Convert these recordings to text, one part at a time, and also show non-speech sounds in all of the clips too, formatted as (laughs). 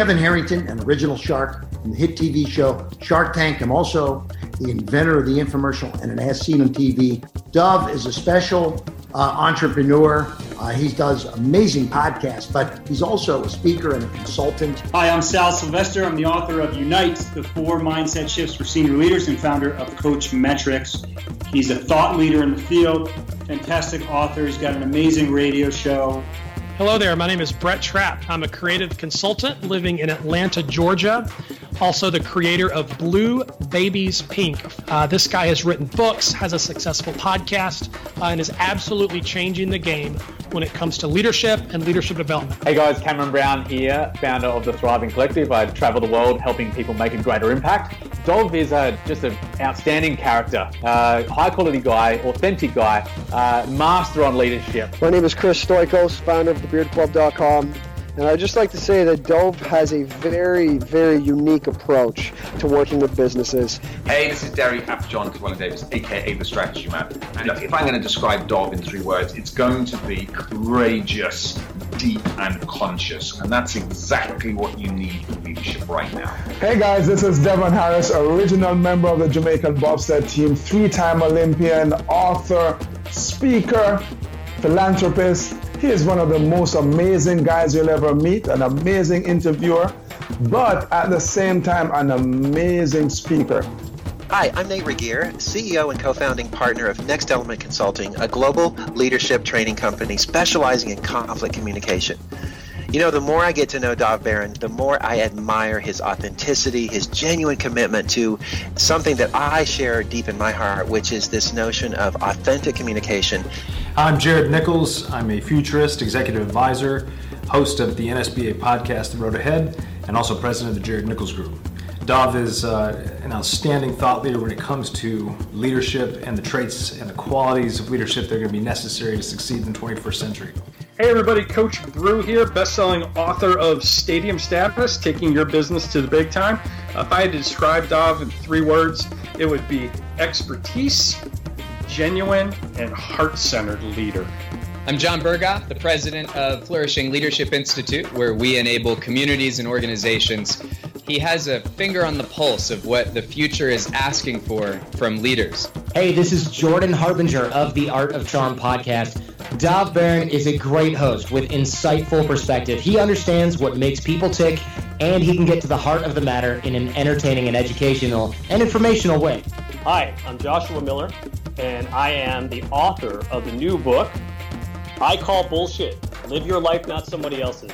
Kevin Harrington, an original shark in the hit TV show Shark Tank. I'm also the inventor of the infomercial and an As Seen on TV. Dov is a special uh, entrepreneur. Uh, he does amazing podcasts, but he's also a speaker and a consultant. Hi, I'm Sal Silvester. I'm the author of Unite, the four mindset shifts for senior leaders, and founder of Coach Metrics. He's a thought leader in the field, fantastic author. He's got an amazing radio show. Hello there. My name is Brett Trapp. I'm a creative consultant living in Atlanta, Georgia. Also, the creator of Blue Babies Pink. Uh, this guy has written books, has a successful podcast, uh, and is absolutely changing the game when it comes to leadership and leadership development. Hey guys, Cameron Brown here, founder of the Thriving Collective. I travel the world helping people make a greater impact. Dov is a, just an outstanding character, uh, high quality guy, authentic guy, uh, master on leadership. My name is Chris Stoikos, founder of thebeardclub.com. And I'd just like to say that Dov has a very, very unique approach to working with businesses. Hey, this is Derry John Llewellyn Davis, aka The Strategy Man. And look, if I'm going to describe Dov in three words, it's going to be courageous, deep, and conscious. And that's exactly what you need for leadership right now. Hey guys, this is Devon Harris, original member of the Jamaican bobsled team, three time Olympian, author, speaker, philanthropist. He is one of the most amazing guys you'll ever meet, an amazing interviewer, but at the same time, an amazing speaker. Hi, I'm Nate Regier, CEO and co founding partner of Next Element Consulting, a global leadership training company specializing in conflict communication. You know, the more I get to know Dov Baron, the more I admire his authenticity, his genuine commitment to something that I share deep in my heart, which is this notion of authentic communication. I'm Jared Nichols. I'm a futurist, executive advisor, host of the NSBA podcast, The Road Ahead, and also president of the Jared Nichols Group. Dov is uh, an outstanding thought leader when it comes to leadership and the traits and the qualities of leadership that are going to be necessary to succeed in the 21st century. Hey everybody, Coach Burt here, best-selling author of Stadium Status, taking your business to the big time. Uh, if I had to describe Dov in three words, it would be expertise, genuine, and heart-centered leader. I'm Jon Berghoff, the president of Flourishing Leadership Institute, where we enable communities and organizations. He has a finger on the pulse of what the future is asking for from leaders. Hey, this is Jordan Harbinger of the Art of Charm podcast. Dov Baron is a great host with insightful perspective. He understands what makes people tick, and he can get to the heart of the matter in an entertaining and educational and informational way. Hi, I'm Joshua Miller, and I am the author of the new book, I Call Bullshit Live Your Life, Not Somebody Else's.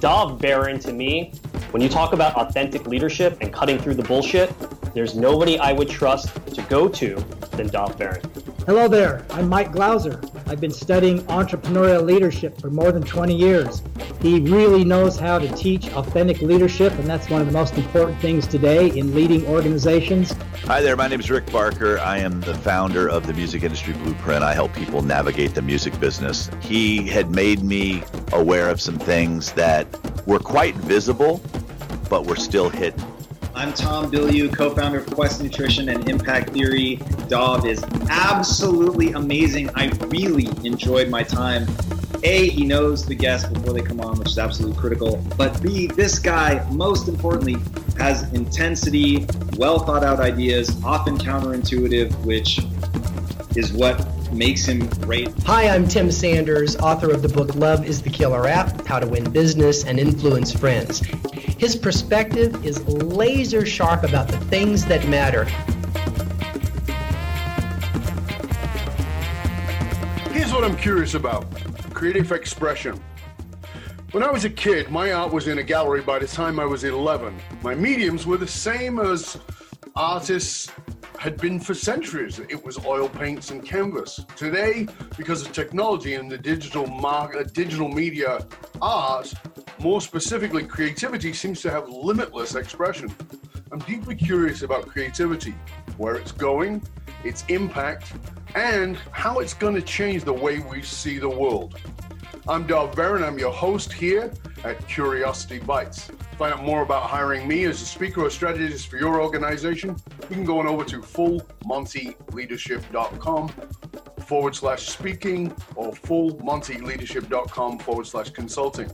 Dov Baron, to me, when you talk about authentic leadership and cutting through the bullshit, there's nobody I would trust to go to than Dov Baron. Hello there, I'm Mike Glauser. I've been studying entrepreneurial leadership for more than 20 years. He really knows how to teach authentic leadership, and that's one of the most important things today in leading organizations. Hi there, my name is Rick Barker. I am the founder of the Music Industry Blueprint. I help people navigate the music business. He had made me aware of some things that were quite visible, but were still hidden. I'm Tom Bilyeu, co-founder of Quest Nutrition and Impact Theory. Dov is absolutely amazing. I really enjoyed my time. A, he knows the guests before they come on, which is absolutely critical. But B, this guy, most importantly, has intensity, well thought out ideas, often counterintuitive, which is what makes him great. Hi, I'm Tim Sanders, author of the book Love is the Killer App How to Win Business and Influence Friends. His perspective is laser sharp about the things that matter. Here's what I'm curious about creative expression. When I was a kid, my art was in a gallery by the time I was 11. My mediums were the same as artists had been for centuries. It was oil paints and canvas. Today, because of technology and the digital market, uh, digital media art, more specifically creativity seems to have limitless expression. I'm deeply curious about creativity, where it's going, its impact, and how it's going to change the way we see the world. I'm Dov Baron. I'm your host here at Curiosity Bites. Find out more about hiring me as a speaker or strategist for your organization, you can go on over to fullmontyleadership.com forward slash speaking or fullmontyleadership.com forward slash consulting.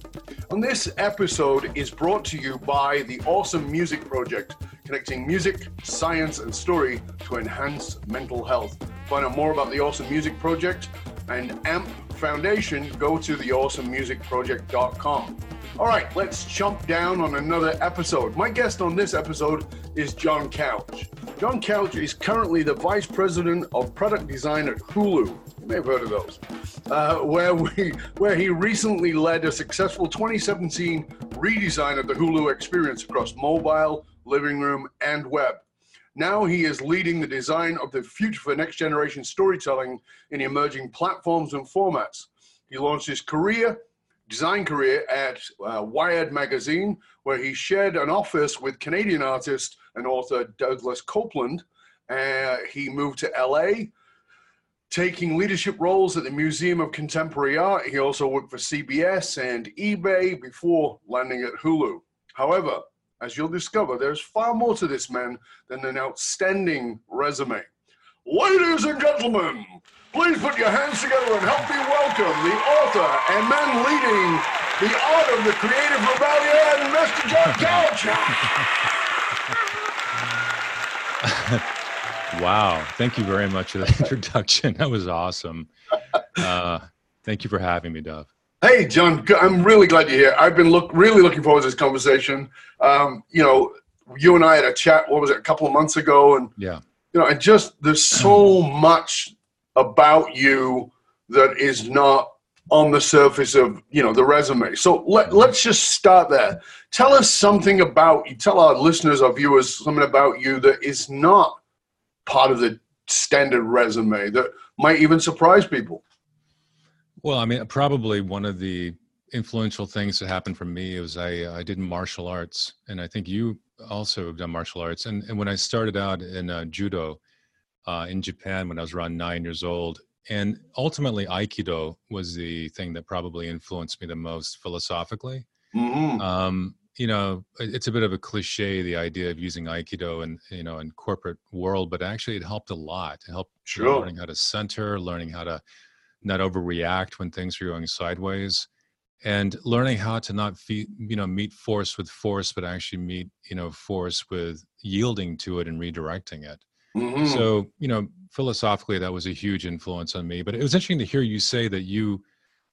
And this episode is brought to you by the Awesome Music Project, connecting music, science, and story to enhance mental health. Find out more about the Awesome Music Project and AMP Foundation, go to theawesomemusicproject.com. All right, let's jump down on another episode. My guest on this episode is John Couch. John Couch is currently the Vice President of Product Design at Hulu. You may have heard of those. Uh, where we where he recently led a successful 2017 redesign of the Hulu experience across mobile, living room, and web. Now he is leading the design of the future for next generation storytelling in emerging platforms and formats. He launched his career, design career at uh, Wired Magazine, where he shared an office with Canadian artist and author Douglas Coupland. Uh, he moved to LA, taking leadership roles at the Museum of Contemporary Art. He also worked for CBS and eBay before landing at Hulu. However, as you'll discover, there's far more to this man than an outstanding resume. Ladies and gentlemen, please put your hands together and help me welcome the author and man leading the art of the creative rebellion, Mr. John Couch. (laughs) wow. Thank you very much for that introduction. That was awesome. Uh, thank you for having me, Dov. Hey, John, I'm really glad you're here. I've been look really looking forward to this conversation. Um, you know, you and I had a chat. What was it, a couple of months ago? And yeah, you know, and just there's so (clears throat) much about you that is not on the surface of you know the resume. So let let's just start there. Tell us something about you. Tell our listeners our viewers something about you that is not part of the standard resume that might even surprise people. Well, I mean, probably one of the influential things that happened for me was I I did martial arts, and I think you also have done martial arts. And and when I started out in uh, judo uh, in Japan when I was around nine years old, and ultimately Aikido was the thing that probably influenced me the most philosophically. Mm-hmm. Um, you know, it's a bit of a cliche the idea of using Aikido in you know in corporate world, but actually it helped a lot. It helped Sure. learning how to center, learning how to not overreact when things are going sideways. And learning how to not fe- you know meet force with force but actually meet you know force with yielding to it and redirecting it. Mhm. so you know philosophically that was a huge influence on me but it was interesting to hear you say that you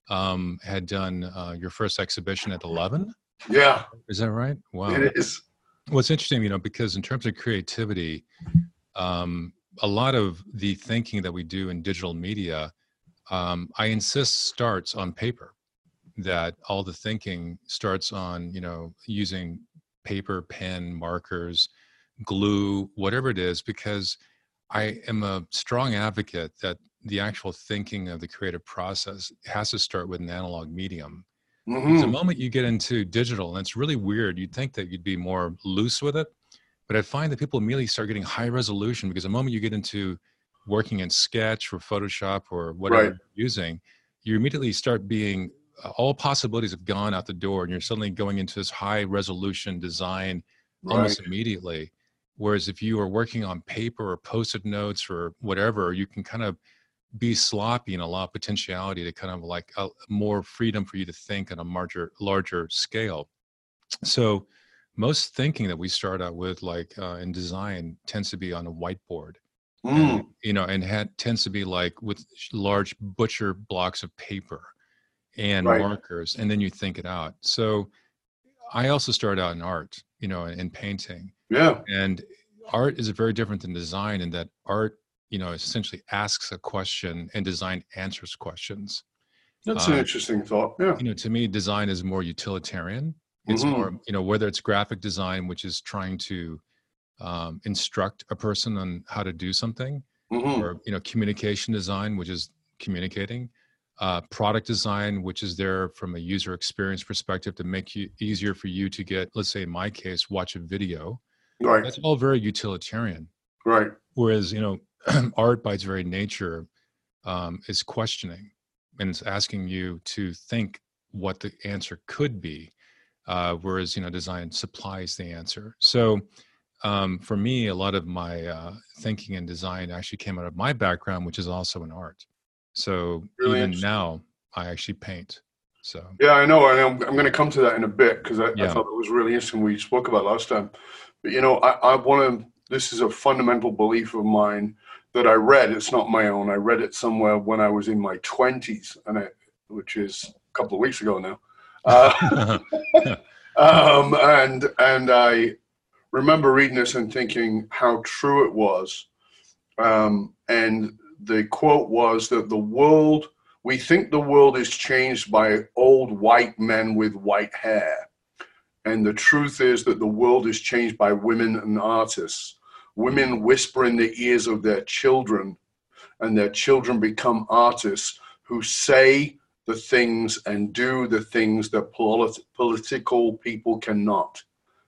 um, had done uh, your first exhibition at 11 Yeah, is that right? Wow. It is. What's interesting, you know, because in terms of creativity, um, a lot of the thinking that we do in digital media, um, I insist starts on paper. That all the thinking starts on, you know, using paper, pen, markers, glue, whatever it is, because I am a strong advocate that the actual thinking of the creative process has to start with an analog medium. Because the moment you get into digital, and it's really weird, you'd think that you'd be more loose with it, but I find that people immediately start getting high resolution because the moment you get into working in Sketch or Photoshop or whatever Right. you're using, you immediately start being uh, all possibilities have gone out the door, and you're suddenly going into this high resolution design almost immediately. Whereas if you are working on paper or post-it notes or whatever, you can kind of be sloppy and allow potentiality to kind of like uh, more freedom for you to think on a larger larger scale so most thinking that we start out with like uh, in design tends to be on a whiteboard Mm. you know and had, tends to be like with large butcher blocks of paper and Right. markers and then you think it out so i also started out in art you know in, in painting Yeah. and art is very different than design in that art you know essentially asks a question and design answers questions That's an Uh, interesting thought. Yeah. you know to me design is more utilitarian it's Mhm. more you know whether it's graphic design which is trying to um, instruct a person on how to do something Mhm. or you know communication design which is communicating uh, product design which is there from a user experience perspective to make you easier for you to get let's say in my case watch a video Right. that's all very utilitarian Right. whereas you know (clears throat) art by its very nature um, is questioning and it's asking you to think what the answer could be uh, whereas you know design supplies the answer so um, for me a lot of my uh, thinking and design actually came out of my background which is also in art so Really even now i actually paint So Yeah, I know, and I'm, I'm going to come to that in a bit because I, I thought it was really interesting. We spoke about last time, but you know, I, I want to. This is a fundamental belief of mine that I read. It's not my own. I read it somewhere when I was in my twenties, and it, which is a couple of weeks ago now. Uh, (laughs) (laughs) um, and and I remember reading this and thinking how true it was. Um, and the quote was that the world, we think the world is changed by old white men with white hair. And the truth is that the world is changed by women and artists. Women whisper in the ears of their children, and their children become artists who say the things and do the things that polit- political people cannot.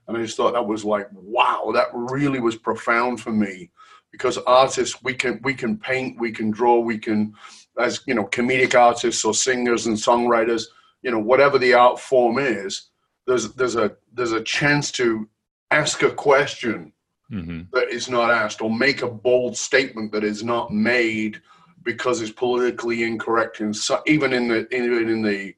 And I just thought that was like, wow, that really was profound for me because artists we can we can paint, we can draw, we can as you know, comedic artists or singers and songwriters, you know, whatever the art form is, there's there's a there's a chance to ask a question Mhm. that is not asked or make a bold statement that is not made because it's politically incorrect in so, even in the even in the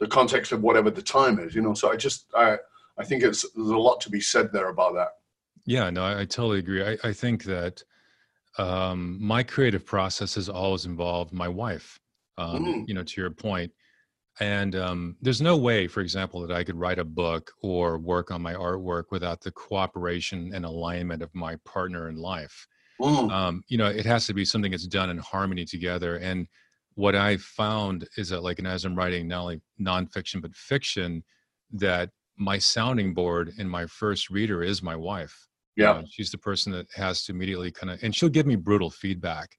the context of whatever the time is you know so i just i i think it's there's a lot to be said there about that Yeah, no, I, I totally agree. I, I think that um, my creative process has always involved my wife. Um, Mm. You know, to your point, and um, there's no way, for example, that I could write a book or work on my artwork without the cooperation and alignment of my partner in life. Mm. Um, you know, it has to be something that's done in harmony together. And what I found is that, like, and as I'm writing not only nonfiction but fiction, that my sounding board and my first reader is my wife. Yeah. know, she's the person that has to immediately kind of, and she'll give me brutal feedback.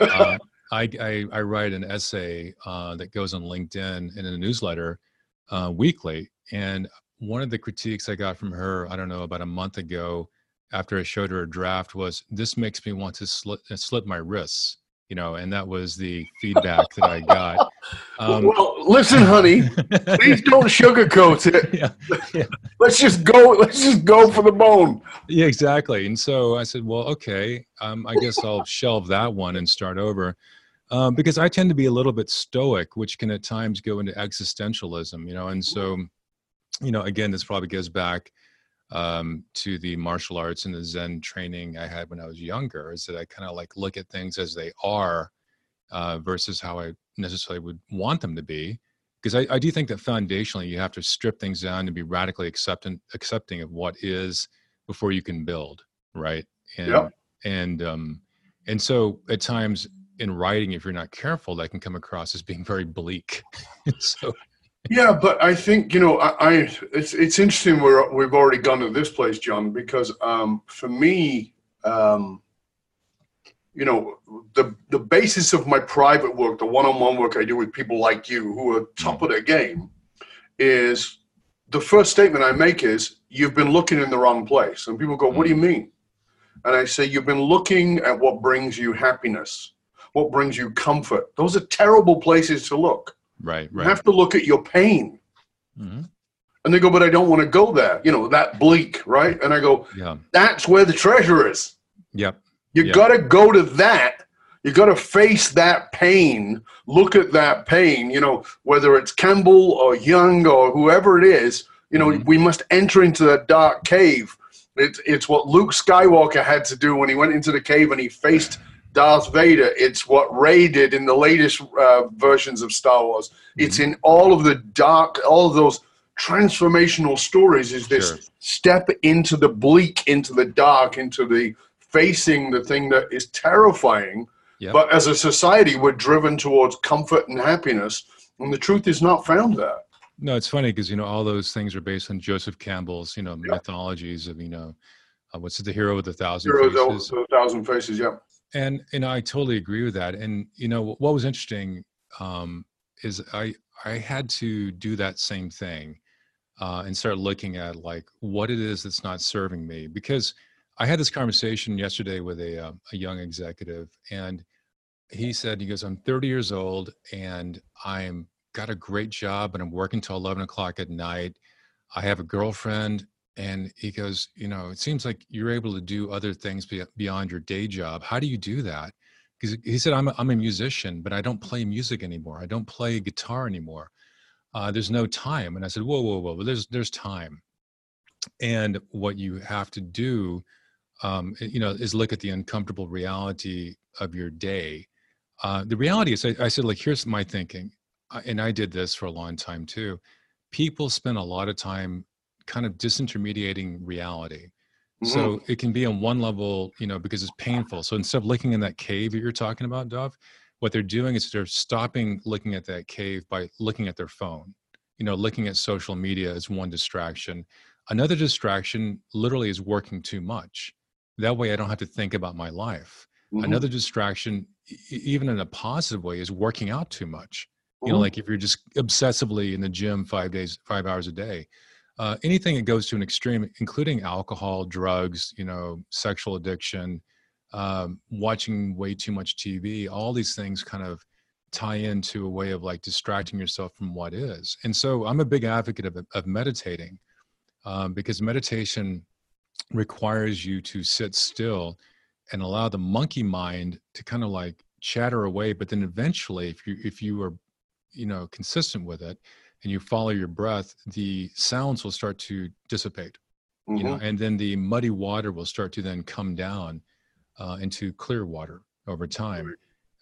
uh, (laughs) I, I, I write an essay uh, that goes on LinkedIn and in a newsletter uh, weekly. And one of the critiques I got from her, I don't know, about a month ago, after I showed her a draft, was this makes me want to slit, uh, slit my wrists. You know, and that was the feedback that I got. Um, well listen honey (laughs) please don't sugarcoat it let's just go let's just go for the bone Yeah, exactly. And so I said, well, okay, um, I guess I'll (laughs) shelve that one and start over. Um, because I tend to be a little bit stoic, which can at times go into existentialism, you know. And so, you know, again, this probably goes back um, to the martial arts and the Zen training I had when I was younger, is that I kind of like look at things as they are uh, versus how I necessarily would want them to be. Because I, I do think that foundationally you have to strip things down to be radically accepting accepting of what is before you can build, right? And Yeah. and um, and so at times in writing, if you're not careful, that can come across as being very bleak. (laughs) so Yeah, but I think you know, I, I it's it's interesting. We're we've already gone to this place, John, because um, for me, um, you know, the the basis of my private work, the one-on-one work I do with people like you who are top of their game, is the first statement I make is you've been looking in the wrong place, and people go, "What do you mean?" And I say, "You've been looking at what brings you happiness, what brings you comfort. Those are terrible places to look." Right, You right. have to look at your pain. Mhm. And they go, but I don't want to go there. You know, that bleak, right? And I go, Yeah. that's where the treasure is. Yep. You Yeah. got to go to that. You got to face that pain. Look at that pain. You know, whether it's Campbell or Jung or whoever it is. You know, Mm-hmm. we must enter into that dark cave. It's it's what Luke Skywalker had to do when he went into the cave and he faced Darth Vader. It's what Rey did in the latest uh, versions of Star Wars. It's Mm-hmm. in all of the dark, all of those transformational stories. Is this Sure. step into the bleak, into the dark, into the facing the thing that is terrifying. Yep. But as a society, we're driven towards comfort and happiness, and the truth is not found there. No, it's funny because you know all those things are based on Joseph Campbell's you know mythologies of you know uh, what's it, the hero with a thousand Heroes faces. of a thousand faces. Yeah. And know i totally agree with that. And you know what was interesting um, is i i had to do that same thing uh, and start looking at like what it is that's not serving me. Because i had this conversation yesterday with a, uh, a young executive and he said he goes i'm 30 years old and i'm got a great job and i'm working till 11 o'clock at night. I have a girlfriend and he goes you know it seems like you're able to do other things beyond your day job how do you do that because he said I'm a, I'm a musician but i don't play music anymore i don't play guitar anymore uh, there's no time. And I said, whoa, whoa, whoa, but there's, there's time. And what you have to do, um, you know, is look at the uncomfortable reality of your day. Uh, the reality is, I, I said, like, here's my thinking. And I did this for a long time too. People spend a lot of time kind of disintermediating reality. So Mm-hmm. it can be on one level, you know, because it's painful. So instead of looking in that cave that you're talking about, Dov, what they're doing is they're stopping looking at that cave by looking at their phone. You know, looking at social media is one distraction. Another distraction literally is working too much. That way I don't have to think about my life. Mhm. Another distraction, even in a positive way, is working out too much. You know, Mhm. like if you're just obsessively in the gym five days, five hours a day, uh, anything that goes to an extreme, including alcohol, drugs, you know, sexual addiction, um, watching way too much TV, all these things kind of tie into a way of like distracting yourself from what is. And so I'm a big advocate of, of meditating um, because meditation requires you to sit still and allow the monkey mind to kind of like chatter away. But then eventually, if you if you are you know consistent with it and you follow your breath, the sounds will start to dissipate. You know, Mhm. and then the muddy water will start to then come down uh, into clear water over time.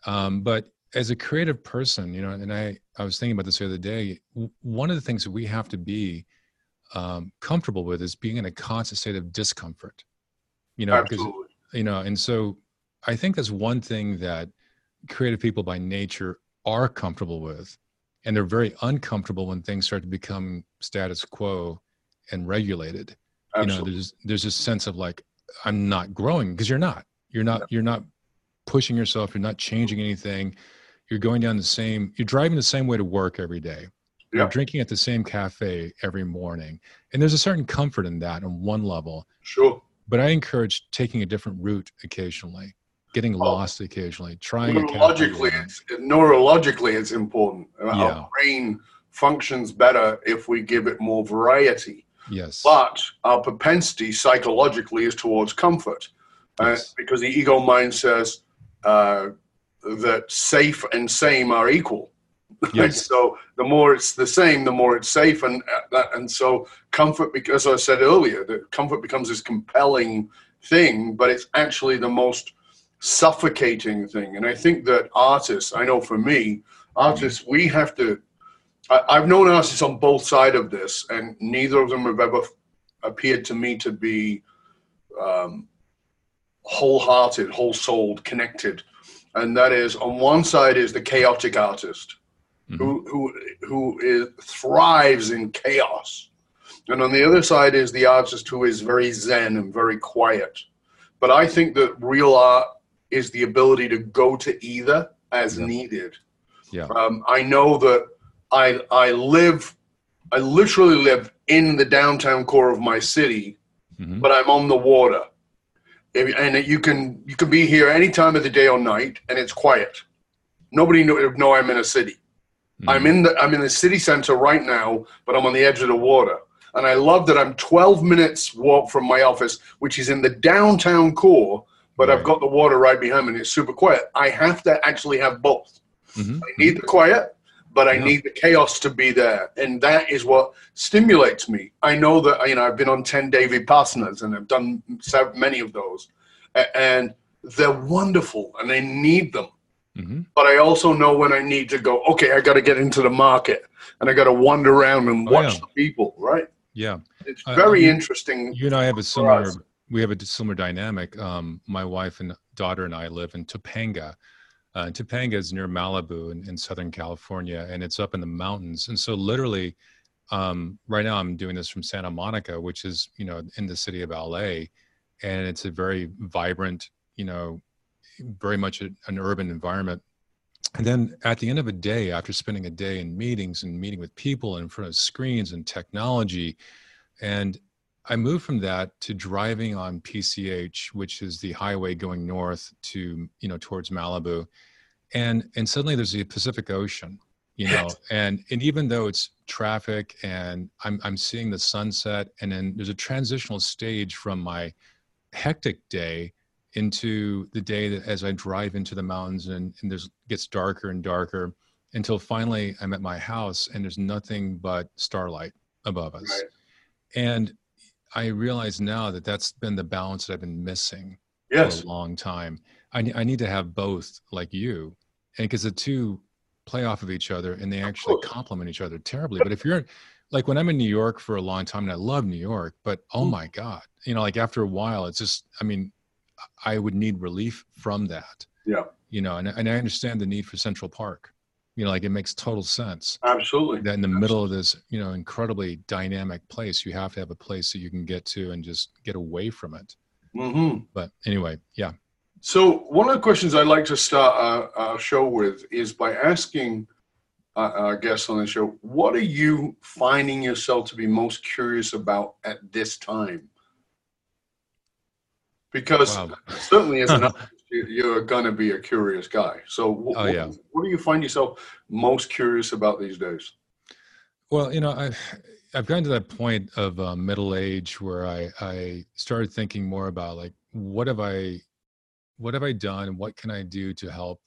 Um, but as a creative person, you know, and I, I was thinking about this the other day. w- One of the things that we have to be um, comfortable with is being in a constant state of discomfort. You know, because you know, and so I think that's one thing that creative people by nature are comfortable with, and they're very uncomfortable when things start to become status quo and regulated. Absolutely. You know, there's there's this sense of like I'm not growing because you're not. You're not. You're not pushing yourself. You're not changing anything. You're going down the same. You're driving the same way to work every day. yeah. You're drinking at the same cafe every morning, and there's a certain comfort in that on one level. Sure. But I encourage taking a different route occasionally, getting lost occasionally, trying. Neurologically, it's, neurologically, it's important. Uh, Yeah. Our brain functions better if we give it more variety. Yes. But our propensity psychologically is towards comfort. Uh, because the ego mind says uh, that safe and same are equal. (laughs) Yes. so the more it's the same, the more it's safe, and uh, and so comfort. Because I said earlier, that comfort becomes this compelling thing, but it's actually the most suffocating thing. And I think that artists, I know for me, artists, we have to. I, I've known artists on both sides of this, and neither of them have ever appeared to me to be um, wholehearted, whole-souled, connected. And that is, on one side is the chaotic artist, who who who is, thrives in chaos, and on the other side is the artist who is very zen and very quiet. But I think that real art is the ability to go to either as needed. Yeah. Um, I know that I I live, I literally live in the downtown core of my city, but I'm on the water, and you can you can be here any time of the day or night, and it's quiet. Nobody know, know I'm in a city. I'm in the I'm in the city center right now, but I'm on the edge of the water. And I love that I'm 12 minutes walk from my office, which is in the downtown core, but I've got the water right behind me and it's super quiet. I have to actually have both. Mm-hmm. I need the quiet, but I need the chaos to be there. And that is what stimulates me. I know that, you know, I've been on 10 Vipassanas and I've done so many of those. And they're wonderful and I need them. But I also know when I need to go, okay, I got to get into the market and I got to wander around and Oh, watch yeah. the people, right? Yeah. It's Uh, very you- interesting. You and I have a similar. We have a similar dynamic. Um, my wife and daughter and I live in Topanga. Uh, Topanga is near Malibu in, in Southern California, and it's up in the mountains. And so, literally, um, right now, I'm doing this from Santa Monica, which is you know in the city of LA, and it's a very vibrant, you know, very much a, an urban environment. And then at the end of a day, after spending a day in meetings and meeting with people in front of screens and technology, and I moved from that to driving on PCH, which is the highway going north to you know towards Malibu, and and suddenly there's the Pacific Ocean, you know, (laughs) and and even though it's traffic and I'm I'm seeing the sunset, and then there's a transitional stage from my hectic day into the day that as I drive into the mountains and, and there's gets darker and darker until finally I'm at my house and there's nothing but starlight above us. Right. And I realize now that that's been the balance that I've been missing Yes. for a long time. I, I need to have both like you. And because the two play off of each other and they actually complement each other terribly. But if you're like when I'm in New York for a long time and I love New York, but oh Mm. my God, you know, like after a while, it's just, I mean, I would need relief from that Yeah. you know, and, and I understand the need for Central Park. You know, like it makes total sense. Absolutely. That in the middle of this, you know, incredibly dynamic place, you have to have a place that you can get to and just get away from it. Mm-hmm. But anyway, yeah. So one of the questions I'd like to start our, our show with is by asking uh, our guests on the show, what are you finding yourself to be most curious about at this time? Because Wow. certainly as an (laughs) you're going to be a curious guy. So wh- Oh, what, yeah. what do you find yourself most curious about these days? Well, you know, I've I've gotten to that point of uh, middle age where I I started thinking more about like what have I what have I done and what can I do to help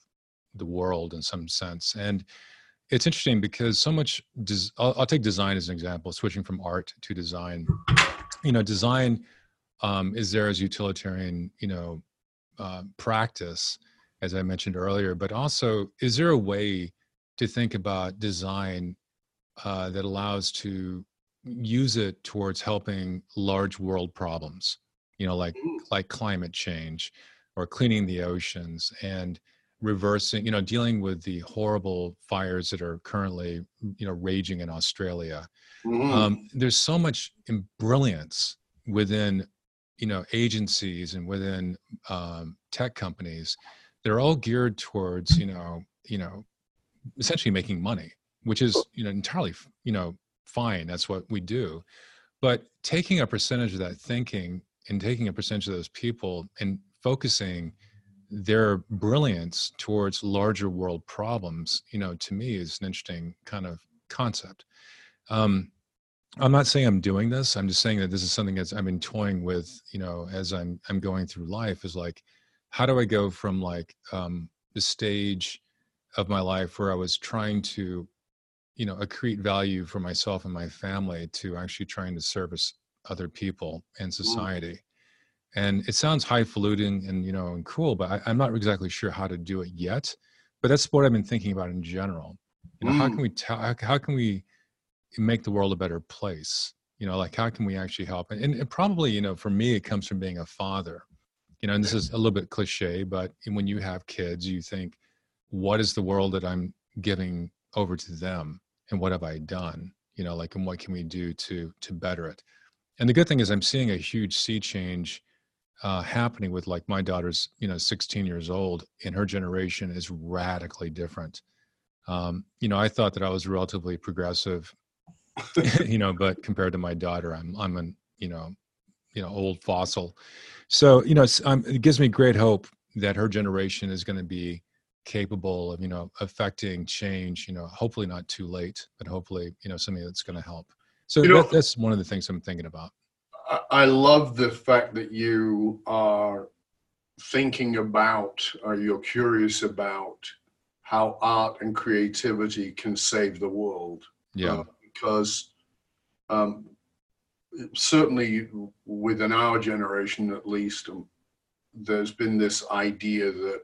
the world in some sense. And it's interesting because so much. Des- I'll, I'll take design as an example. Switching from art to design, you know, design um, is there as utilitarian, you know, uh, practice, as I mentioned earlier. But also, is there a way to think about design uh, that allows to use it towards helping large world problems you know like like climate change or cleaning the oceans and reversing you know dealing with the horrible fires that are currently you know raging in australia Mhm. um, there's so much in brilliance within you know agencies and within um, tech companies they're all geared towards you know you know essentially making money which is you know entirely you know fine that's what we do. But taking a percentage of that thinking and taking a percentage of those people and focusing their brilliance towards larger world problems you know to me is an interesting kind of concept. Um, i'm not saying i'm doing this i'm just saying that this is something that i've been toying with you know as i'm i'm going through life is like how do i go from like um, the stage of my life where i was trying to you know accrete value for myself and my family to actually trying to service other people and society. And it sounds highfalutin and you know and cool but I, i'm not exactly sure how to do it yet but that's what i've been thinking about in general. You know how Mm. can we tell how, how can we make the world a better place you know like how can we actually help? And, and, probably you know for me it comes from being a father you know and this is a little bit cliche but when you have kids you think what is the world that i'm giving over to them and what have i done you know like and what can we do to to better it? And the good thing is i'm seeing a huge sea change uh, happening with like my daughter's you know 16 years old and her generation is radically different. Um, you know i thought that i was relatively progressive (laughs) you know but compared to my daughter i'm i'm an you know you know old fossil so you know um, it gives me great hope that her generation is going to be capable of you know affecting change you know hopefully not too late but hopefully you know something that's going to help so You know- that, that's one of the things i'm thinking about I- love the fact that you are thinking about, or you're curious about how art and creativity can save the world. Yeah. Uh, because um, certainly within our generation, at least, um, there's been this idea that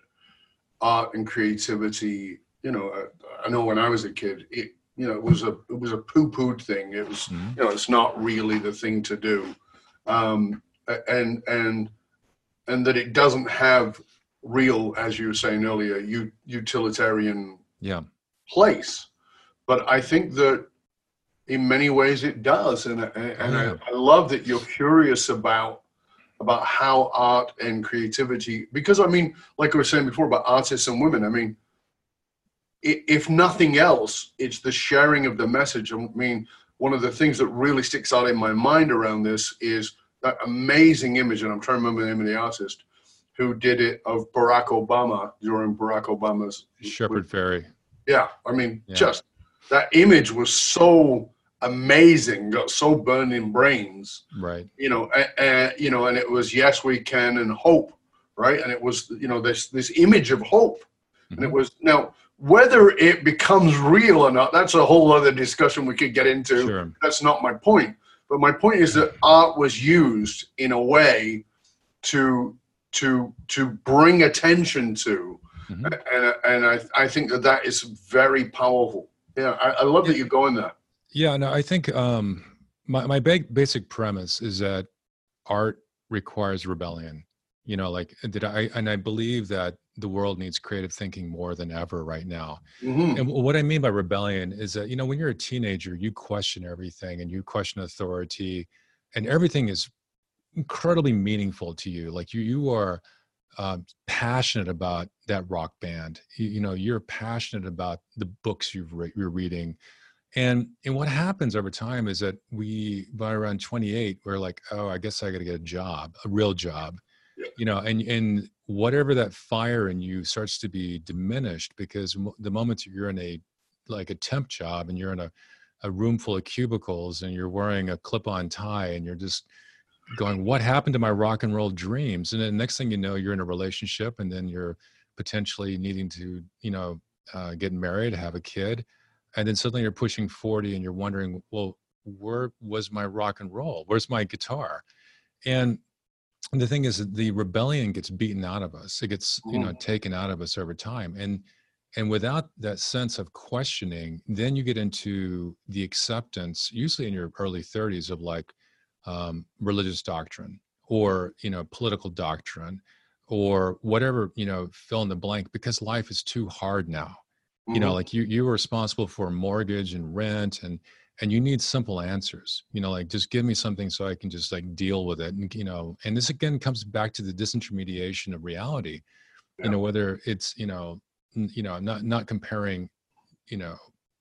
art and creativity, you know, I, I know when I was a kid, it, you know, it was a it was a poo-pooed thing. It was, you know, it's not really the thing to do um, and and and that it doesn't have real, as you were saying earlier, u- utilitarian yeah place. But I think that in many ways it does, and I- and I, I love that you're curious about about how art and creativity, because I mean, like I was saying before about artists and women, I mean, if nothing else, it's the sharing of the message. I mean, one of the things that really sticks out in my mind around this is that amazing image, and I'm trying to remember the name of the artist who did it of Barack Obama during Barack Obama's. Shepard Fairey Yeah, I mean, Yeah. just that image was so amazing, got so burning brains right you know, and, you know, and it was yes, we can, and hope, right? And it was, you know, this this image of hope, and it was now whether it becomes real or not, that's a whole other discussion we could get into. Sure. That's not my point. But my point is that art was used in a way to to to bring attention to, Mm-hmm. and and I I think that that is very powerful. Yeah, I, I love that you're going there. Yeah, no, I think um, my my big basic premise is that art requires rebellion. You know, like did I and I believe that the world needs creative thinking more than ever right now. Mhm. And what I mean by rebellion is that you know when you're a teenager, you question everything and you question authority, and everything is incredibly meaningful to you. Like you you are um, passionate about that rock band. You, you know, you're passionate about the books you've re- you're reading, and and what happens over time is that we by around 28 we're like, oh, I guess I got to get a job, a real job, you know, and and whatever that fire in you starts to be diminished because the moment you're in a like a temp job and you're in a a room full of cubicles and you're wearing a clip-on tie and you're just going what happened to my rock and roll dreams? And then next thing you know you're in a relationship and then you're potentially needing to you know uh, get married have a kid and then suddenly you're pushing 40 and you're wondering well where was my rock and roll? Where's my guitar? And the thing is that the rebellion gets beaten out of us. It gets you know taken out of us over time. And and without that sense of questioning then you get into the acceptance usually in your early 30s of like um, religious doctrine or you know political doctrine or whatever you know fill in the blank because life is too hard now you know Mhm. like you you are responsible for mortgage and rent and and you need simple answers you know like just give me something so i can just like deal with it and you know and this again comes back to the disintermediation of reality you know whether it's you know n- you know not not comparing you know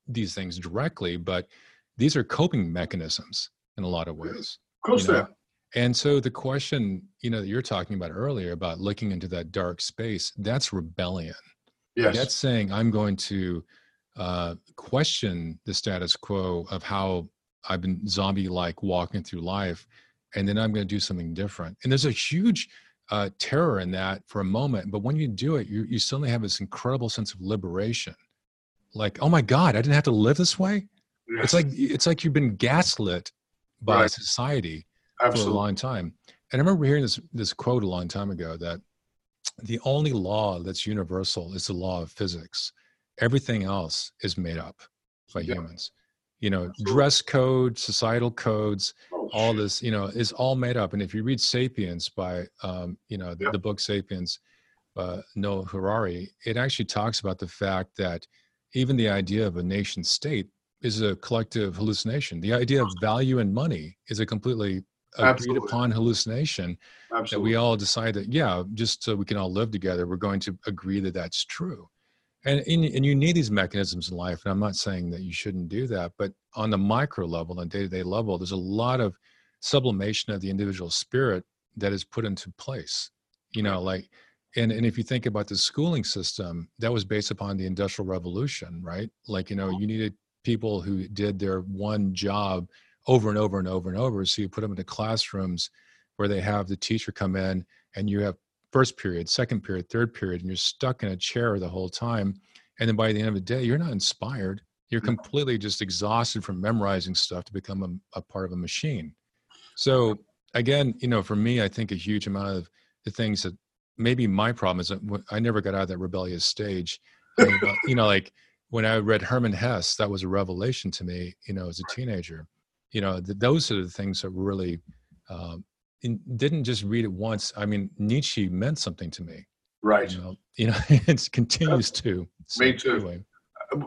these things directly but these are coping mechanisms in a lot of ways Of course you know? and so the question you know that you're talking about earlier about looking into that dark space that's rebellion Yes. that's saying i'm going to uh, question the status quo of how i've been zombie like walking through life and then i'm going to do something different and there's a huge uh, terror in that for a moment but when you do it you, you suddenly have this incredible sense of liberation like oh my god i didn't have to live this way it's like it's like you've been gaslit by Right. society Absolutely. for a long time and i remember hearing this this quote a long time ago that the only law that's universal is the law of physics. Everything else is made up by humans. You know dress code societal codes Oh, all this you know is all made up. And if you read sapiens by um, you know the, the book sapiens uh, noah harari it actually talks about the fact that even the idea of a nation state is a collective hallucination. The idea of value and money is a completely agreed Absolutely. upon hallucination that we all decide that yeah just so we can all live together we're going to agree that that's true. And, and and you need these mechanisms in life and i'm not saying that you shouldn't do that but on the micro level on a day-to-day level there's a lot of sublimation of the individual spirit that is put into place you know like and and if you think about the schooling system that was based upon the industrial revolution right? Like you know uh-huh. you needed people who did their one job over and over and over and over. So you put them into classrooms where they have the teacher come in and you have first period second period third period and you're stuck in a chair the whole time. And then by the end of the day you're not inspired. You're completely just exhausted from memorizing stuff to become a, a part of a machine. So again you know for me i think a huge amount of the things that maybe my problem is that i never got out of that rebellious stage. I uh, you know like when i read herman hesse that was a revelation to me you know as a teenager you know th- those are the things that really um, in, didn't just read it once i mean nietzsche meant something to me Right. you know, you know (laughs) it continues to so Me too. anyway.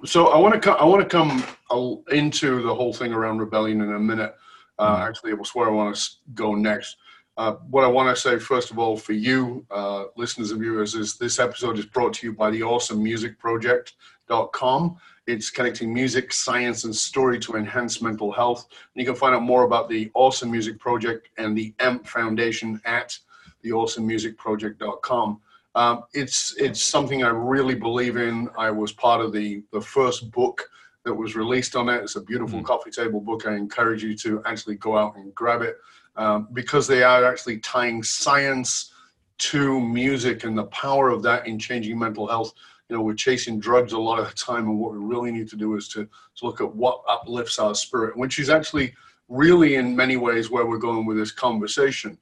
so I want to co- I want to come uh, into the whole thing around rebellion in a minute. Uh, Actually, it was where I want to go next. Uh, what I want to say first of all for you, uh, listeners and viewers, is this episode is brought to you by the Awesome Music Project.com. It's connecting music, science, and story to enhance mental health. And you can find out more about the Awesome Music Project and the AMP Foundation at the awesomemusicproject.com. Um, it's it's something I really believe in. I was part of the the first book that was released on it. It's a beautiful coffee table book. I encourage you to actually go out and grab it um, because they are actually tying science to music and the power of that in changing mental health you know, we're chasing drugs a lot of the time, and what we really need to do is to, to look at what uplifts our spirit, which is actually really in many ways where we're going with this conversation.